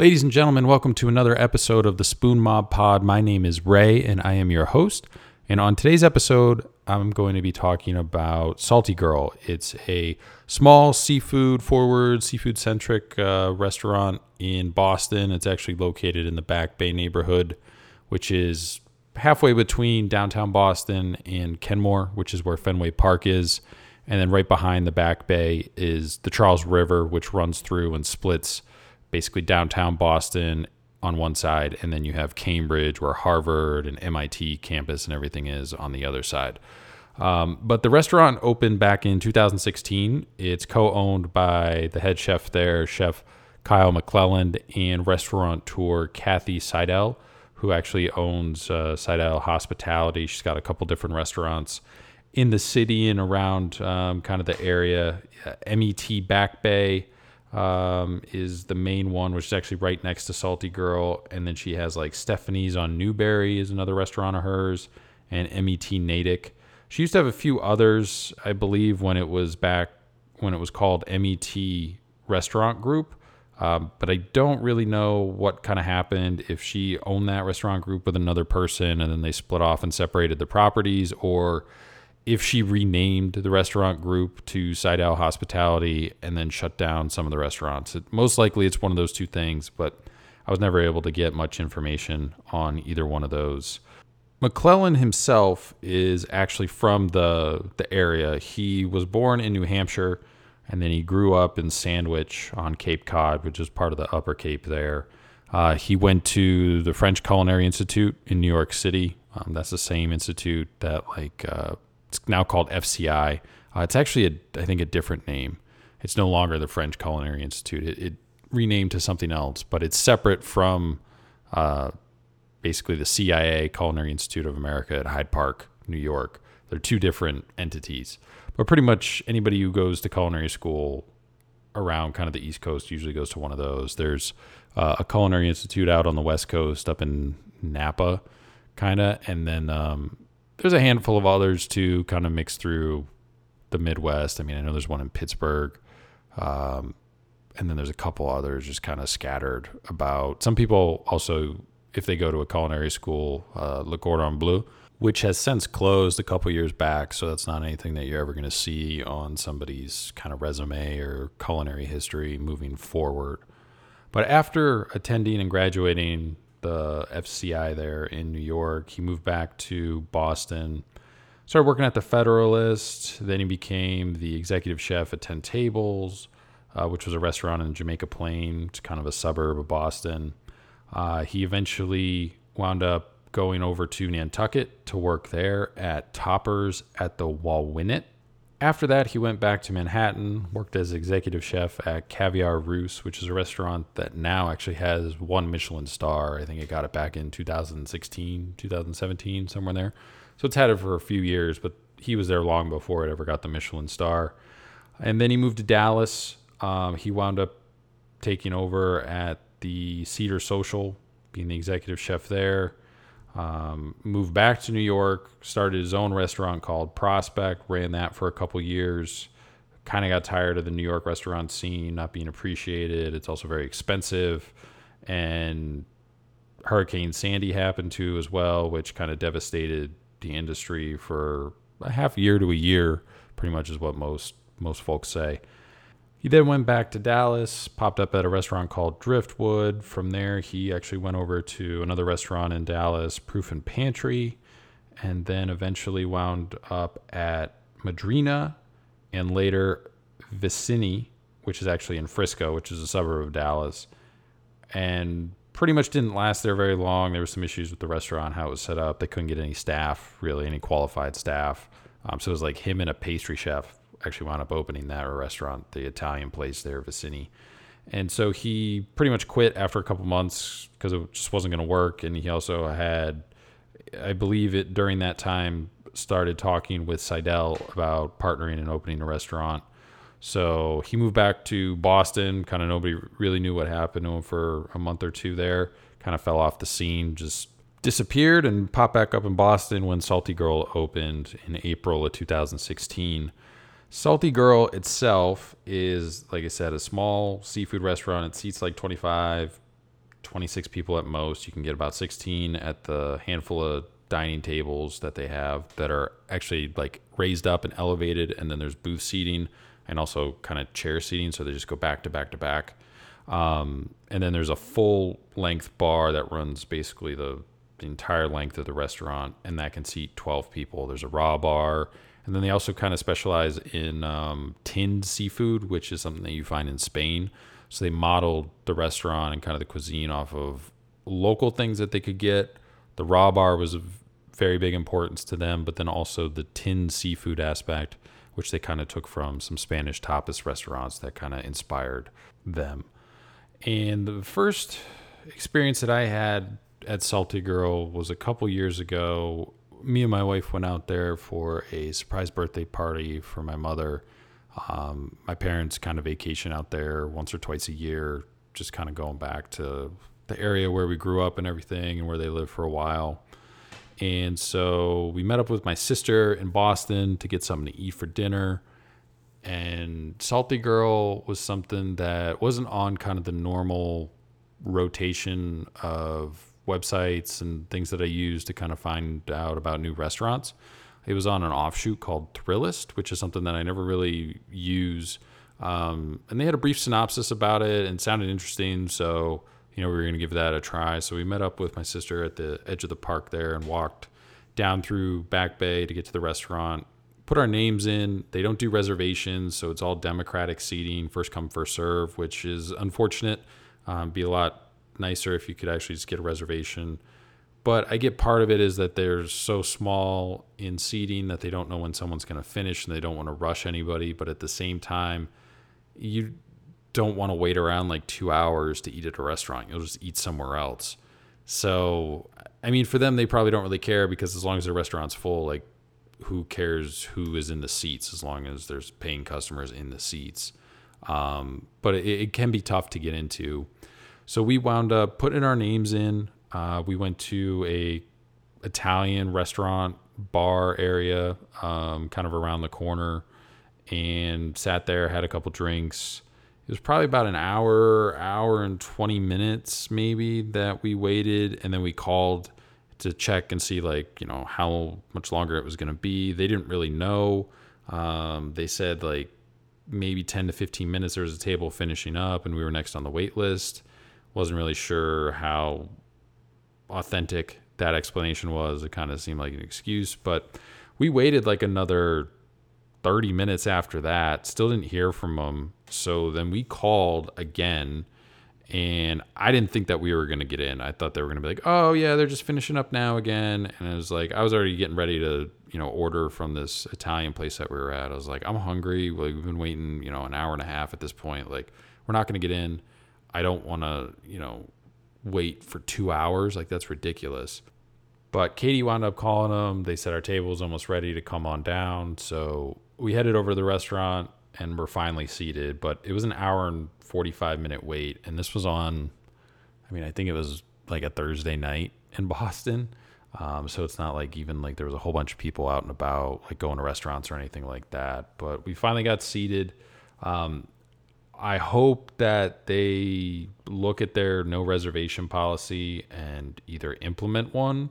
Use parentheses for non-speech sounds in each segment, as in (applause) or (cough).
Ladies and gentlemen, welcome to another episode of the Spoon Mob Pod. My name is Ray, and I am your host. And on today's episode, I'm going to be talking about Saltie Girl. It's a small seafood forward, seafood centric uh, restaurant in Boston. It's actually located in the Back Bay neighborhood, which is halfway between downtown Boston and Kenmore, which is where Fenway Park is. And then right behind the Back Bay is the Charles River, which runs through and splits basically downtown Boston on one side, and then you have Cambridge, where Harvard and MIT campus and everything is on the other side. Um, but the restaurant opened back in 2016. It's co-owned by the head chef there, Chef Kyle McClelland, and restaurateur Kathy Sidell, who actually owns uh, Sidell Hospitality. She's got a couple different restaurants in the city and around um, kind of the area. Uh, MET Back Bay um, is the main one, which is actually right next to Saltie Girl. And then she has like Stephanie's on Newbury is another restaurant of hers, and MET Natick. She used to have a few others, I believe, when it was back when it was called MET Restaurant Group. Um, but I don't really know what kind of happened if she owned that restaurant group with another person and then they split off and separated the properties, or if she renamed the restaurant group to Sidell Hospitality and then shut down some of the restaurants. It, most likely it's one of those two things, but I was never able to get much information on either one of those. McClelland himself is actually from the the area. He was born in New Hampshire and then he grew up in Sandwich on Cape Cod, which is part of the Upper Cape there. Uh, he went to the French Culinary Institute in New York City. Um, that's the same institute that like uh, it's now called FCI. Uh, it's actually, a, I think, a different name. It's no longer the French Culinary Institute. It, it renamed to something else, but it's separate from uh, basically the CIA, Culinary Institute of America at Hyde Park, New York. They're two different entities. But pretty much anybody who goes to culinary school around kind of the East Coast usually goes to one of those. There's uh, a culinary institute out on the West Coast, up in Napa, kind of, and then um, there's a handful of others too, kind of mixed through the Midwest. I mean, I know there's one in Pittsburgh, um, and then there's a couple others just kind of scattered about. Some people also, if they go to a culinary school, uh, Le Cordon Bleu, which has since closed a couple years back, so that's not anything that you're ever going to see on somebody's kind of resume or culinary history moving forward. But after attending and graduating the FCI there in New York. He moved back to Boston, started working at the Federalist. Then he became the executive chef at Ten Tables, uh, which was a restaurant in Jamaica Plain, it's kind of a suburb of Boston. Uh, he eventually wound up going over to Nantucket to work there at Toppers at the Wauwinet after that, he went back to Manhattan, worked as executive chef at Caviar Russe, which is a restaurant that now actually has one Michelin star. I think it got it back in 2016, 2017, somewhere there. So it's had it for a few years, but he was there long before it ever got the Michelin star. And then he moved to Dallas. Um, he wound up taking over at the Cedar Social, being the executive chef there. Um, moved back to New York, started his own restaurant called Prospect, ran that for a couple years. Kind of got tired of the New York restaurant scene not being appreciated. It's also very expensive. And Hurricane Sandy happened too, as well, which kind of devastated the industry for a half year to a year, pretty much is what most most folks say. He then went back to Dallas, popped up at a restaurant called Driftwood. From there, he actually went over to another restaurant in Dallas, Proof and Pantry, and then eventually wound up at Madrina and later Vicini, which is actually in Frisco, which is a suburb of Dallas. And pretty much didn't last there very long. There were some issues with the restaurant, how it was set up. They couldn't get any staff, really, any qualified staff. Um, so it was like him and a pastry chef actually wound up opening that restaurant, the Italian place there, Vicini. And so he pretty much quit after a couple months because it just wasn't going to work. And he also had, I believe it during that time, started talking with Sidell about partnering and opening a restaurant. So he moved back to Boston. Kind of nobody really knew what happened to him for a month or two there. Kind of fell off the scene, just disappeared and popped back up in Boston when Saltie Girl opened in April of 2016. Saltie Girl itself is, like I said, a small seafood restaurant. It seats like 25 26 people at most. You can get about 16 at the handful of dining tables that they have that are actually like raised up and elevated, and then there's booth seating and also kind of chair seating, so they just go back to back to back. Um, and then there's a full length bar that runs basically the, the entire length of the restaurant, and that can seat 12 people. There's a raw bar, and then they also kind of specialize in um, tinned seafood, which is something that you find in Spain. So they modeled the restaurant and kind of the cuisine off of local things that they could get. The raw bar was of very big importance to them, but then also the tinned seafood aspect, which they kind of took from some Spanish tapas restaurants that kind of inspired them. And the first experience that I had at Saltie Girl was a couple years ago. Me and my wife went out there for a surprise birthday party for my mother. Um, my parents kind of vacation out there once or twice a year, just kind of going back to the area where we grew up and everything and where they lived for a while. And so we met up with my sister in Boston to get something to eat for dinner and Saltie Girl was something that wasn't on kind of the normal rotation of websites and things that I use to kind of find out about new restaurants. It was on an offshoot called Thrillist, which is something that I never really use. Um, and they had a brief synopsis about it and sounded interesting. So, you know, we were going to give that a try. So we met up with my sister at the edge of the park there and walked down through Back Bay to get to the restaurant put our names in. They don't do reservations, so it's all democratic seating, first come, first serve, which is unfortunate. Um, be a lot nicer if you could actually just get a reservation. But I get part of it is that they're so small in seating that they don't know when someone's going to finish and they don't want to rush anybody. But at the same time, you don't want to wait around like two hours to eat at a restaurant. You'll just eat somewhere else. So, I mean, for them, they probably don't really care because as long as the restaurant's full, like who cares who is in the seats as long as there's paying customers in the seats. Um, but it, it, can be tough to get into. So we wound up putting our names in. Uh, we went to a Italian restaurant bar area, um, kind of around the corner, and sat there, had a couple drinks. It was probably about an hour, hour and 20 minutes maybe that we waited, and then we called to check and see like you know how much longer it was going to be. They didn't really know. Um, they said like maybe 10 to 15 minutes there was a table finishing up and we were next on the wait list. Wasn't really sure how authentic that explanation was. It kind of seemed like an excuse, but we waited like another 30 minutes after that. Still didn't hear from them. So then we called again and I didn't think that we were going to get in. I thought they were going to be like, "Oh yeah, they're just finishing up now again." And it was like I was already getting ready to, you know, order from this Italian place that we were at. I was like, "I'm hungry. We've been waiting, you know, an hour and a half at this point. Like, we're not going to get in. I don't want to, you know, wait for 2 hours. Like that's ridiculous." But Katie wound up calling them. They said our table was almost ready to come on down. So we headed over to the restaurant and we're finally seated. But it was an hour and 45 minute wait. And this was on, I mean, I think it was like a Thursday night in (laughs) Boston. Um, so it's not like even like there was a whole bunch of people out and about, like going to restaurants or anything like that. But we finally got seated. Um, I hope that they look at their no reservation policy and either implement one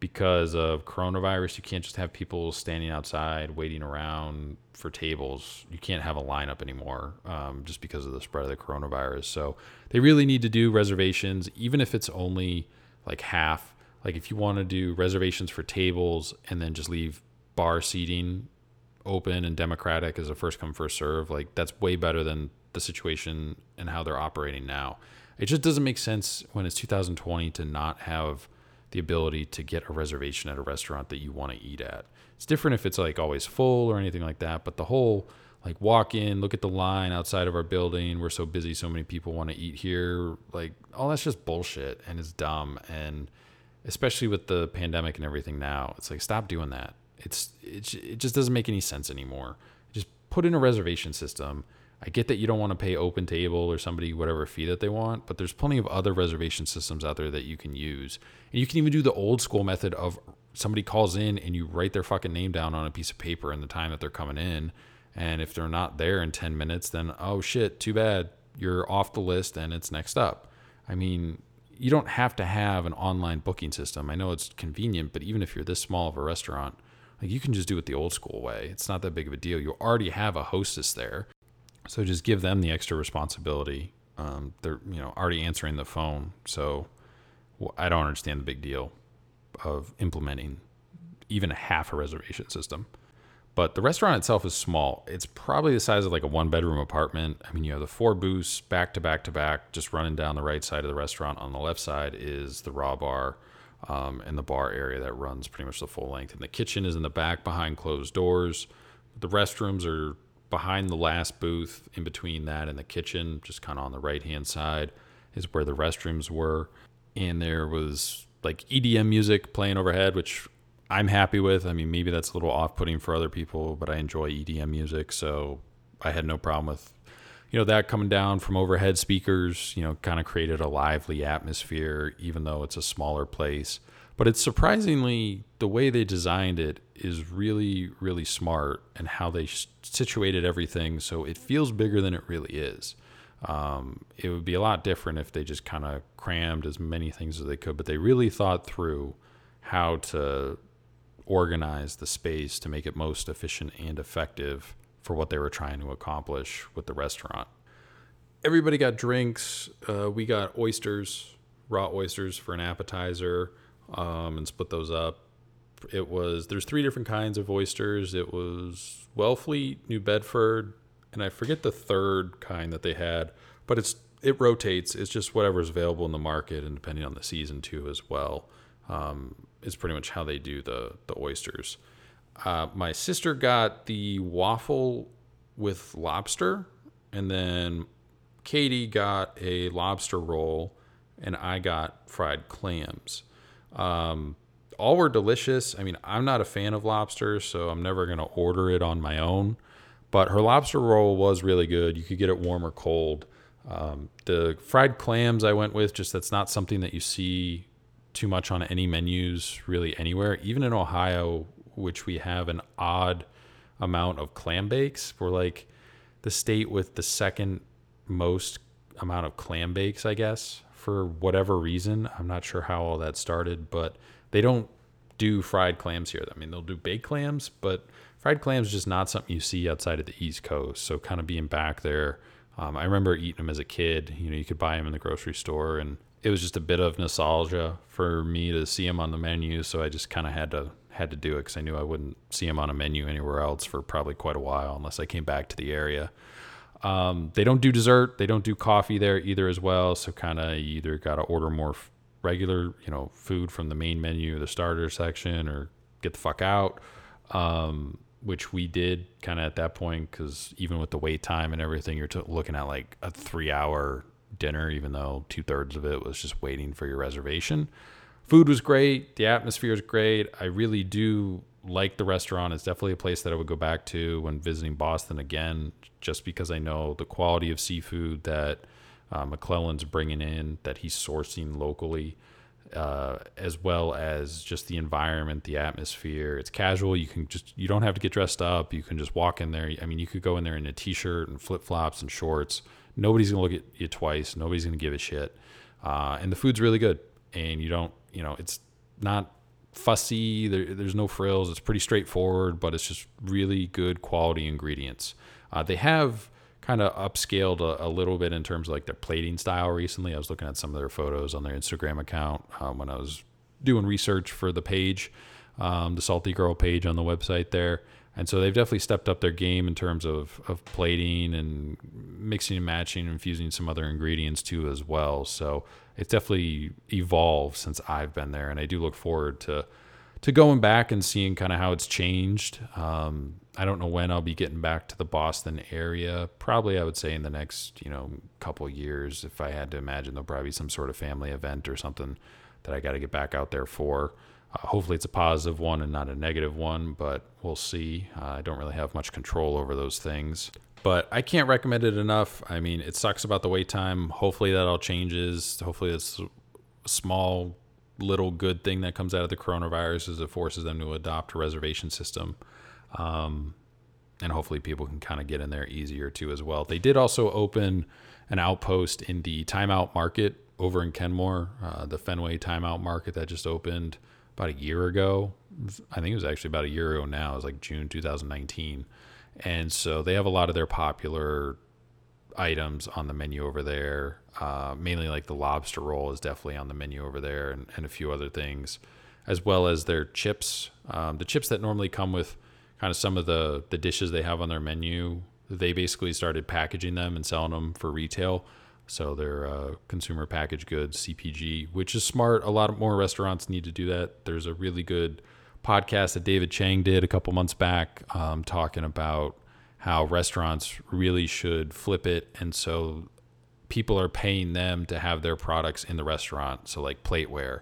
because of coronavirus, you can't just have people standing outside waiting around for tables. You can't have a lineup anymore um, just because of the spread of the coronavirus. So they really need to do reservations, even if it's only like half. Like if you want to do reservations for tables and then just leave bar seating open and democratic as a first come first serve, like that's way better than the situation and how they're operating now. It just doesn't make sense when it's 2020 to not have the ability to get a reservation at a restaurant that you want to eat at. It's different if it's like always full or anything like that, but the whole like walk in, look at the line outside of our building. We're so busy, so many people want to eat here. Like, all that's just bullshit and it's dumb. And especially with the pandemic and everything now, it's like stop doing that. It's it, it just doesn't make any sense anymore. Just put in a reservation system I get that you don't want to pay Open Table or somebody whatever fee that they want, but there's plenty of other reservation systems out there that you can use. And you can even do the old school method of somebody calls in and you write their fucking name down on a piece of paper and the time that they're coming in. And if they're not there in 10 minutes, then oh shit, too bad. You're off the list and it's next up. I mean, you don't have to have an online booking system. I know it's convenient, but even if you're this small of a restaurant, like you can just do it the old school way. It's not that big of a deal. You already have a hostess there, so just give them the extra responsibility. Um, they're you know already answering the phone, so I don't understand the big deal of implementing even a half a reservation system. But the restaurant itself is small. It's probably the size of like a one bedroom apartment. I mean, you have the four booths back to back to back, just running down the right side of the restaurant. On the left side is the raw bar um, and the bar area that runs pretty much the full length. And the kitchen is in the back behind closed doors. The restrooms are behind the last booth, in between that and the kitchen, just kind of on the right hand side is where the restrooms were. And there was like EDM music playing overhead, which I'm happy with. I mean, maybe that's a little off-putting for other people, but I enjoy EDM music, so I had no problem with you know that coming down from overhead speakers. You know, kind of created a lively atmosphere, even though it's a smaller place. But it's surprisingly the way they designed it is really, really smart, and how they situated everything so it feels bigger than it really is. Um, it would be a lot different if they just kind of crammed as many things as they could, but they really thought through how to organize the space to make it most efficient and effective for what they were trying to accomplish with the restaurant. Everybody got drinks. Uh, we got oysters, raw oysters for an appetizer, um, and split those up. It was there's three different kinds of oysters. It was Wellfleet, New Bedford, and I forget the third kind that they had, but it's it rotates. It's just whatever's available in the market, and depending on the season too as well. Um, is pretty much how they do the the oysters. Uh, my sister got the waffle with lobster, and then Katie got a lobster roll, and I got fried clams. Um, all were delicious. I mean, I'm not a fan of lobster, so I'm never going to order it on my own. But her lobster roll was really good. You could get it warm or cold. Um, the fried clams I went with, just that's not something that you see too much on any menus really anywhere. Even in Ohio, which we have an odd amount of clam bakes, we're like the state with the second most amount of clam bakes, I guess, for whatever reason. I'm not sure how all that started, but they don't do fried clams here. I mean, they'll do baked clams, but fried clams is just not something you see outside of the East Coast. So, kind of being back there, um, I remember eating them as a kid. You know, you could buy them in the grocery store, and it was just a bit of nostalgia for me to see them on the menu. So I just kind of had to had to do it because I knew I wouldn't see them on a menu anywhere else for probably quite a while unless I came back to the area. Um, they don't do dessert. They don't do coffee there either as well. So kind of either got to order more f- regular, you know, food from the main menu, the starter section, or get the fuck out. Um, which we did kind of at that point because even with the wait time and everything, you're t- looking at like a three hour dinner, even though two thirds of it was just waiting for your reservation. Food was great. The atmosphere is great. I really do like the restaurant. It's definitely a place that I would go back to when visiting Boston again, just because I know the quality of seafood that uh, McClelland's bringing in, that he's sourcing locally. Uh, as well as just the environment, the atmosphere. It's casual. You can just you don't have to get dressed up. You can just walk in there. I mean, you could go in there in a t-shirt and flip flops and shorts Nobody's gonna look at you twice. Nobody's gonna give a shit. Uh, and the food's really good. And you don't, you know, it's not fussy. There, there's no frills. It's pretty straightforward, but it's just really good quality ingredients. Uh, they have kind of upscaled a, a, little bit in terms of like their plating style recently. I was looking at some of their photos on their Instagram account um, when I was doing research for the page, um, the Saltie Girl page on the website there. And so they've definitely stepped up their game in terms of, of plating and mixing and matching, and infusing some other ingredients too as well. So it's definitely evolved since I've been there, and I do look forward to to going back and seeing kind of how it's changed. Um, I don't know when I'll be getting back to the Boston area. Probably, I would say in the next you know couple years. If I had to imagine, there'll probably be some sort of family event or something that I got to get back out there for. Uh, hopefully, it's a positive one and not a negative one, but we'll see. Uh, I don't really have much control over those things. But I can't recommend it enough. I mean, it sucks about the wait time. Hopefully, that all changes. Hopefully, it's a small, little good thing that comes out of the coronavirus is it forces them to adopt a reservation system. Um, and hopefully, people can kind of get in there easier too as well. They did also open an outpost in the timeout market over in Kenmore, uh, the Fenway Timeout Market that just opened about a year ago. I think it was actually about a year ago now. It was like June 2019. And so they have a lot of their popular items on the menu over there. Uh, mainly like the lobster roll is definitely on the menu over there and, and a few other things, as well as their chips. Um, the chips that normally come with kind of some of the, the dishes they have on their menu, they basically started packaging them and selling them for retail. So they're uh, consumer packaged goods, CPG, which is smart. A lot more restaurants need to do that. There's a really good podcast that David Chang did a couple months back um, talking about how restaurants really should flip it. And so people are paying them to have their products in the restaurant. So, like plateware,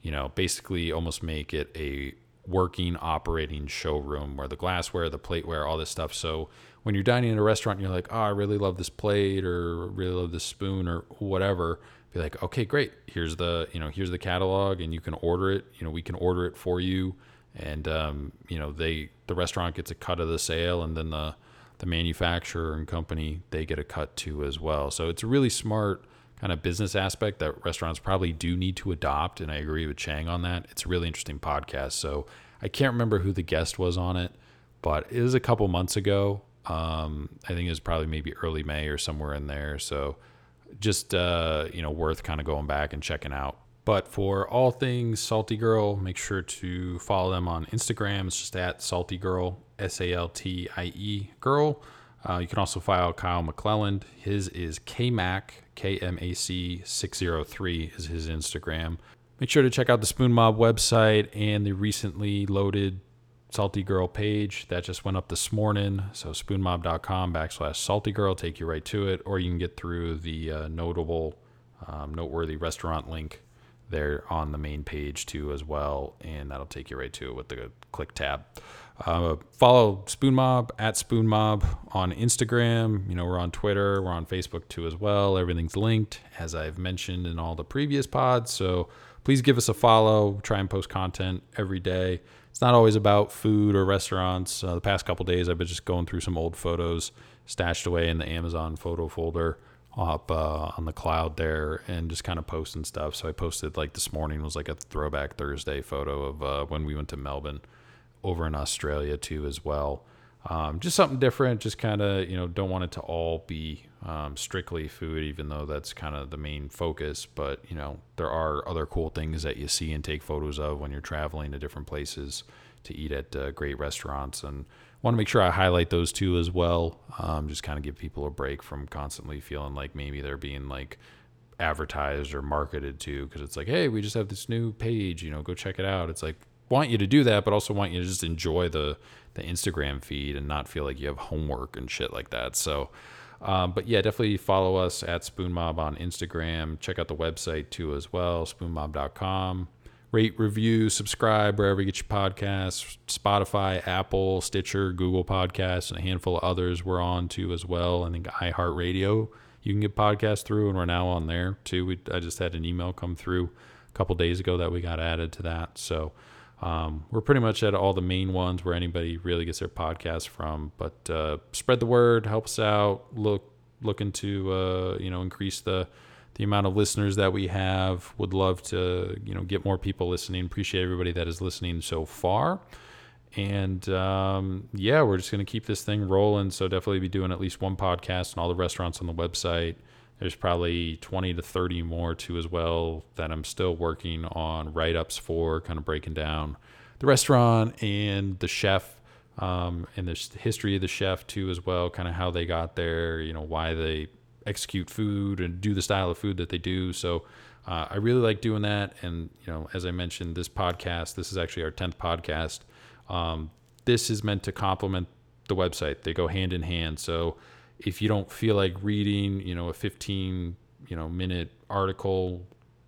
you know, basically almost make it a working, operating showroom where the glassware, the plateware, all this stuff. So, when you're dining in a restaurant, you're like, oh, I really love this plate or really love this spoon or whatever. Be like, okay, great. Here's the, you know, here's the catalog and you can order it. You know, we can order it for you. And, um, you know, they, the restaurant gets a cut of the sale and then the, the manufacturer and company, they get a cut too as well. So it's a really smart kind of business aspect that restaurants probably do need to adopt. And I agree with Chang on that. It's a really interesting podcast. So I can't remember who the guest was on it, but it was a couple months ago. Um, I think it was probably maybe early May or somewhere in there. So just, uh, you know, worth kind of going back and checking out. But for all things Saltie Girl, make sure to follow them on Instagram. It's just at Saltie Girl, S A L T I E Girl. Uh, you can also file Kyle McClelland. His is KMAC, K M A C 603 is his Instagram. Make sure to check out the Spoon Mob website and the recently loaded Saltie Girl page that just went up this morning. So spoonmob.com backslash saltie girl take you right to it, or you can get through the uh, notable, um, noteworthy restaurant link there on the main page too as well, and that'll take you right to it with the click tab. Uh, follow Spoon Mob at Spoon Mob on Instagram. You know we're on Twitter, we're on Facebook too as well. Everything's linked as I've mentioned in all the previous pods. So please give us a follow. Try and post content every day. It's not always about food or restaurants. Uh, the past couple days, I've been just going through some old photos stashed away in the Amazon photo folder up uh, on the cloud there and just kind of posting stuff. So I posted like this morning was like a throwback Thursday photo of uh, when we went to Melbourne over in Australia too as well. Um, just something different. Just kind of you know don't want it to all be um, strictly food, even though that's kind of the main focus. But you know there are other cool things that you see and take photos of when you're traveling to different places to eat at uh, great restaurants and want to make sure I highlight those two as well. Um, just kind of give people a break from constantly feeling like maybe they're being like advertised or marketed to because it's like, hey, we just have this new page, you know, go check it out. It's like want you to do that, but also want you to just enjoy the the Instagram feed and not feel like you have homework and shit like that. So. Um, but yeah, definitely follow us at Spoon Mob on Instagram. Check out the website too as well, spoonmob.com rate, review, subscribe wherever you get your podcasts. Spotify, Apple, Stitcher, Google Podcasts, and a handful of others we're on too as well. I think iHeartRadio you can get podcasts through, and we're now on there too. We, I just had an email come through a couple days ago that we got added to that. So um, we're pretty much at all the main ones where anybody really gets their podcast from. But uh, spread the word, help us out. Look, looking to uh, you know increase the the amount of listeners that we have. Would love to, you know, get more people listening. Appreciate everybody that is listening so far. And um, yeah, we're just to keep this thing rolling. So definitely be doing at least one podcast and all the restaurants on the website. There's probably 20 to 30 more too as well that I'm still working on write ups for, kind of breaking down the restaurant and the chef um, and the history of the chef too as well, kind of how they got there, you know, why they execute food and do the style of food that they do. So uh, I really like doing that. And you know, as I mentioned, this podcast, this is actually our tenth podcast. Um, this is meant to complement the website. They go hand in hand. So if you don't feel like reading, you know, a 15 you know minute article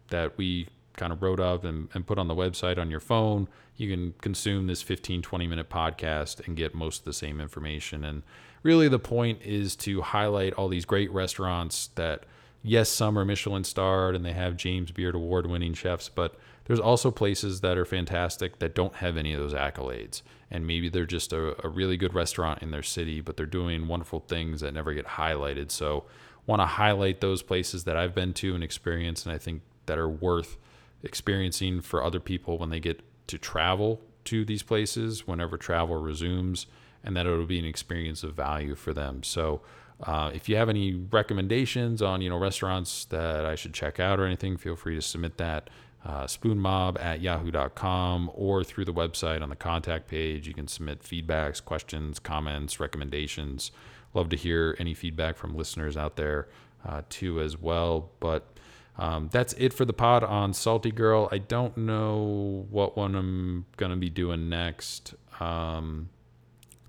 that we kind of wrote up and, and put on the website on your phone, you can consume this 15, 20 minute podcast and get most of the same information. And really the point is to highlight all these great restaurants that yes some are michelin starred and they have james beard award winning chefs but there's also places that are fantastic that don't have any of those accolades and maybe they're just a, a really good restaurant in their city but they're doing wonderful things that never get highlighted so want to highlight those places that I've been to and experienced, and I think that are worth experiencing for other people when they get to travel to these places whenever travel resumes, and that it'll be an experience of value for them. So. Uh, if you have any recommendations on you know restaurants that I should check out or anything, feel free to submit that uh, spoonmob at yahoo.com or through the website on the contact page. You can submit feedbacks, questions, comments, recommendations. Love to hear any feedback from listeners out there uh, too as well. But um, that's it for the pod on Saltie Girl. I don't know what one I'm gonna be doing next. Um,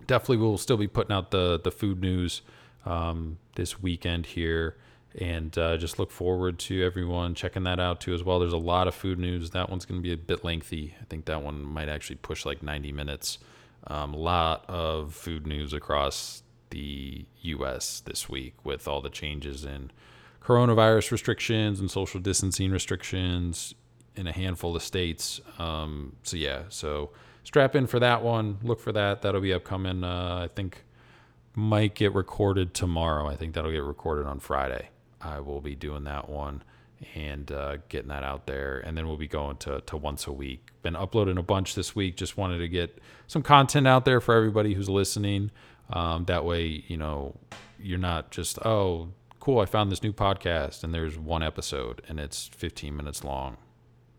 definitely, we'll still be putting out the the food news um, this weekend here. And uh, just look forward to everyone checking that out too as well. There's a lot of food news. That one's going to be a bit lengthy. I think that one might actually push like 90 minutes. Um, a lot of food news across the U.S. this week with all the changes in coronavirus restrictions and social distancing restrictions in a handful of states. Um, so yeah, so strap in for that one. Look for that. That'll be upcoming. Uh, I think might get recorded tomorrow. I think that'll get recorded on Friday. I will be doing that one and uh, getting that out there. And then we'll be going to, to once a week. Been uploading a bunch this week. Just wanted to get some content out there for everybody who's listening. Um, that way, you know, you're not just, oh, cool, I found this new podcast and there's one episode and it's 15 minutes long.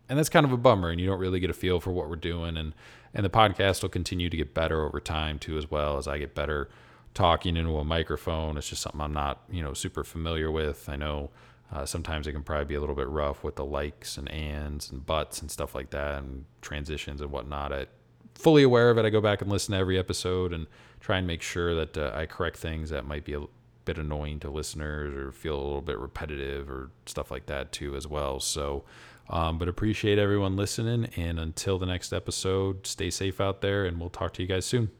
And that's kind of a bummer, and you don't really get a feel for what we're doing. And, and the podcast will continue to get better over time, too, as well as I get better talking into a microphone. It's just something I'm not, you know, super familiar with. I know uh, sometimes it can probably be a little bit rough with the likes and ands and buts and stuff like that and transitions and whatnot. I fully aware of it. I go back and listen to every episode and try and make sure that uh, I correct things that might be a bit annoying to listeners or feel a little bit repetitive or stuff like that too as well. So, um, but appreciate everyone listening. And until the next episode, stay safe out there and we'll talk to you guys soon.